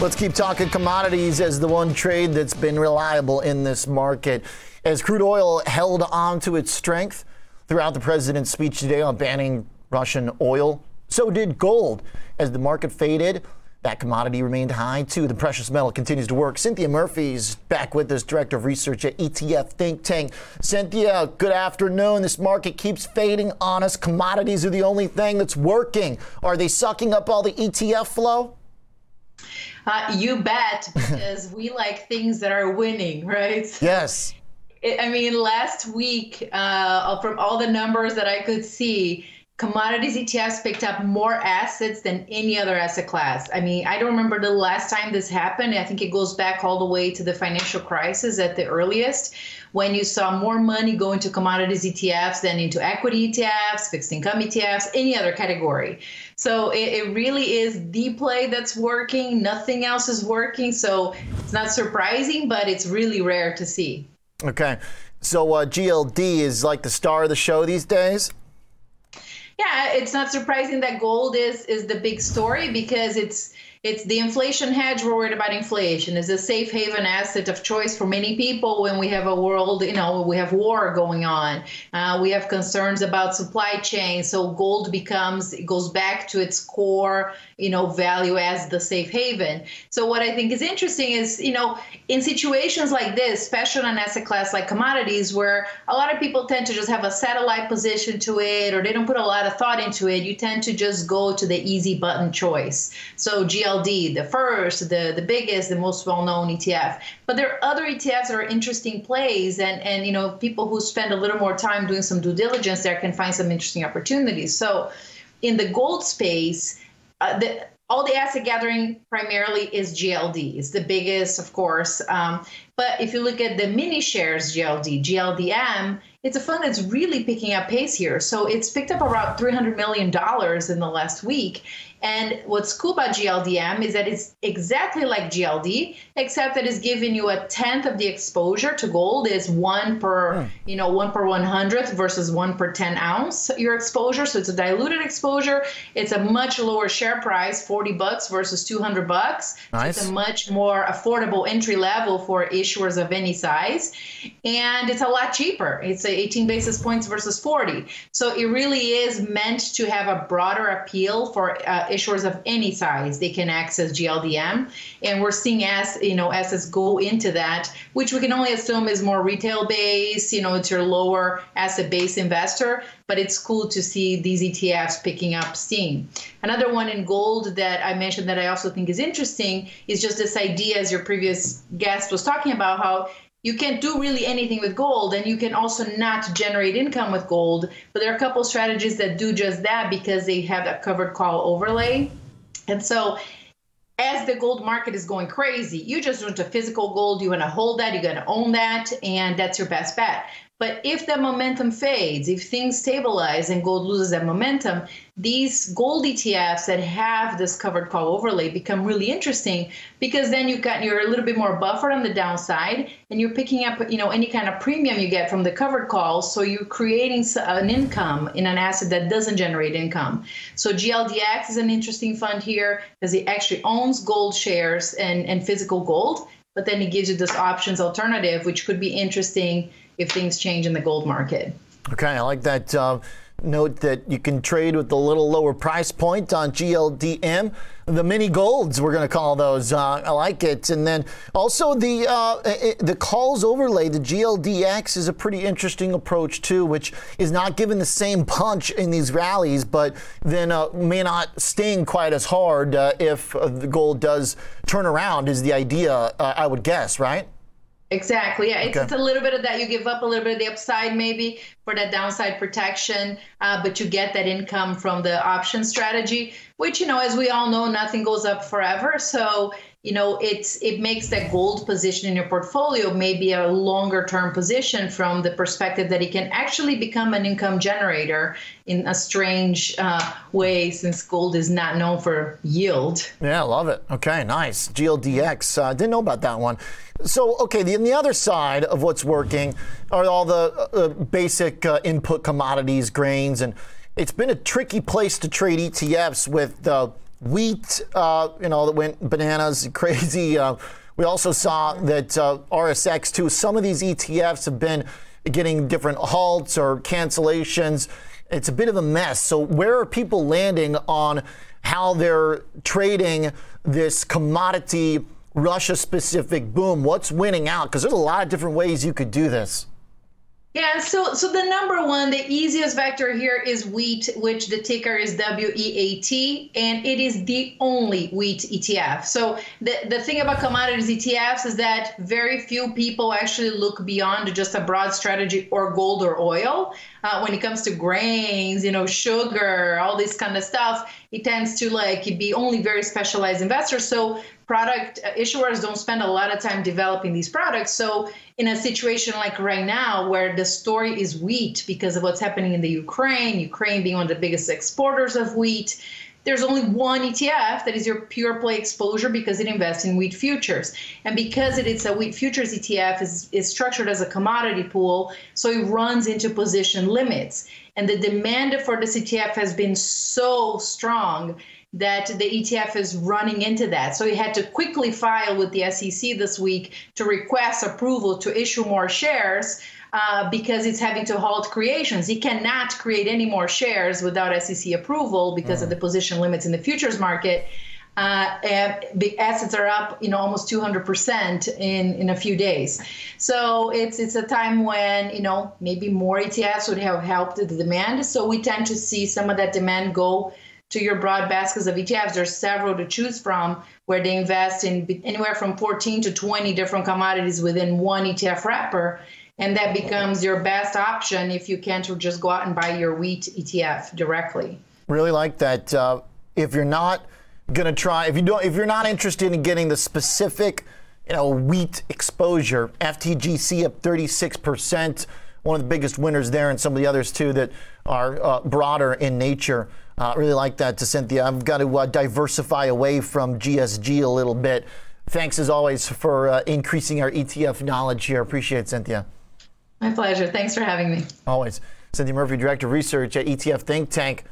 Let's keep talking commodities as the one trade that's been reliable in this market. As crude oil held on to its strength throughout the president's speech today on banning Russian oil, so did gold. As the market faded, that commodity remained high too. The precious metal continues to work. Cinthia Murphy's back with us, director of research at ETF Think Tank. Cinthia, good afternoon. This market keeps fading on us. Commodities are the only thing that's working. Are they sucking up all the ETF flow? Uh, you bet, because we like things that are winning, right? Yes. I mean, last week, uh, from all the numbers that I could see, commodities ETFs picked up more assets than any other asset class. I mean, I don't remember the last time this happened. I think it goes back all the way to the financial crisis at the earliest, when you saw more money go into commodities ETFs than into equity ETFs, fixed income ETFs, any other category. So it, it really is the play that's working. Nothing else is working. So it's not surprising, but it's really rare to see. Okay. So uh, GLD is like the star of the show these days? Yeah, it's not surprising that gold is is the big story because it's it's the inflation hedge. We're worried about inflation. It's a safe haven asset of choice for many people when we have a world, you know, we have war going on. Uh, we have concerns about supply chain. So gold becomes, it goes back to its core, you know, value as the safe haven. So what I think is interesting is, you know, in situations like this, especially on asset class like commodities, where a lot of people tend to just have a satellite position to it or they don't put a lot of thought into it, you tend to just go to the easy button choice. So GL GLD, the first, the, the biggest, the most well-known ETF. But there are other ETFs that are interesting plays, and, and you know people who spend a little more time doing some due diligence there can find some interesting opportunities. So in the gold space, uh, the, all the asset gathering primarily is GLD. It's the biggest, of course. Um, but if you look at the mini shares GLD, GLDM, it's a fund that's really picking up pace here. So it's picked up around $300 million in the last week. And what's cool about GLDM is that it's exactly like GLD, except that it's giving you a tenth of the exposure to gold is one per, mm. you know, one per 100th versus one per 10 ounce your exposure. So it's a diluted exposure. It's a much lower share price, 40 bucks versus 200 bucks. Nice. So it's a much more affordable entry level for issuers of any size. And it's a lot cheaper. It's 18 basis points versus 40. So it really is meant to have a broader appeal for uh, issuers of any size, they can access GLDM. And we're seeing as you know assets go into that, which we can only assume is more retail based, you know, it's your lower asset based investor. But it's cool to see these ETFs picking up steam. Another one in gold that I mentioned that I also think is interesting is just this idea, as your previous guest was talking about, how you can't do really anything with gold and you can also not generate income with gold but there are a couple strategies that do just that because they have that covered call overlay. And so as the gold market is going crazy you just want a physical gold you want to hold that you're going to own that and that's your best bet but if the momentum fades, if things stabilize and gold loses that momentum, these gold ETFs that have this covered call overlay become really interesting because then you got you're a little bit more buffered on the downside and you're picking up you know any kind of premium you get from the covered calls. So you're creating an income in an asset that doesn't generate income. So GLDX is an interesting fund here because it actually owns gold shares and, and physical gold, but then it gives you this options alternative, which could be interesting if things change in the gold market. Okay, I like that. Uh, note that you can trade with a little lower price point on GLDM. The mini golds, we're going to call those. Uh, I like it. And then also the uh, the calls overlay, the GLDX is a pretty interesting approach too, which is not given the same punch in these rallies, but then uh, may not sting quite as hard uh, if the gold does turn around. Is the idea, uh, I would guess, right? Exactly. Yeah, it's, okay. it's, a little bit of that. You give up a little bit of the upside maybe for that downside protection, uh, but you get that income from the option strategy, which, you know, as we all know, nothing goes up forever. So you know it's it makes that gold position in your portfolio maybe a longer term position from the perspective that it can actually become an income generator in a strange uh, way since gold is not known for yield. Yeah love it. Okay nice. Gldx uh, didn't know about that one. So okay the, the other side of what's working are all the uh, basic uh, input commodities grains and it's been a tricky place to trade etfs with uh, wheat, uh, you know, that went bananas, crazy. Uh, we also saw that uh, RSX too. Some of these ETFs have been getting different halts or cancellations. It's a bit of a mess. So where are people landing on how they're trading this commodity Russia specific boom? What's winning out? Because there's a lot of different ways you could do this. Yeah, so so the number one, the easiest vector here is wheat, which the ticker is WEAT, and it is the only wheat ETF. So the, the thing about commodities ETFs is that very few people actually look beyond just a broad strategy or gold or oil. Uh, when it comes to grains, you know, sugar, all this kind of stuff, it tends to like be only very specialized investors. So product uh, issuers don't spend a lot of time developing these products. So in a situation like right now, where the story is wheat because of what's happening in the Ukraine, Ukraine being one of the biggest exporters of wheat, there's only one ETF that is your pure play exposure because it invests in wheat futures. And because it is a wheat futures ETF is, is structured as a commodity pool, so it runs into position limits. And the demand for this ETF has been so strong that the ETF is running into that. So he had to quickly file with the SEC this week to request approval to issue more shares. Uh, because it's having to halt creations. He cannot create any more shares without SEC approval because mm. of the position limits in the futures market. Uh, the assets are up, you know, almost 200% in, in a few days. So it's it's a time when you know maybe more ETFs would have helped the demand. So we tend to see some of that demand go to your broad baskets of ETFs. There's several to choose from where they invest in anywhere from 14 to 20 different commodities within one ETF wrapper. And that becomes your best option if you can't just go out and buy your wheat ETF directly. Really like that. Uh, if you're not to try, if you don't, if you're not interested in getting the specific, you know, wheat exposure, FTGC up 36 percent one of the biggest winners there, and some of the others too that are uh, broader in nature. Uh, really like that to Cinthia. I've got to uh, diversify away from GSG a little bit. Thanks as always for uh, increasing our ETF knowledge here. Appreciate it, Cinthia. My pleasure. Thanks for having me. Always. Cinthia Murphy, Director of Research at ETF Think Tank.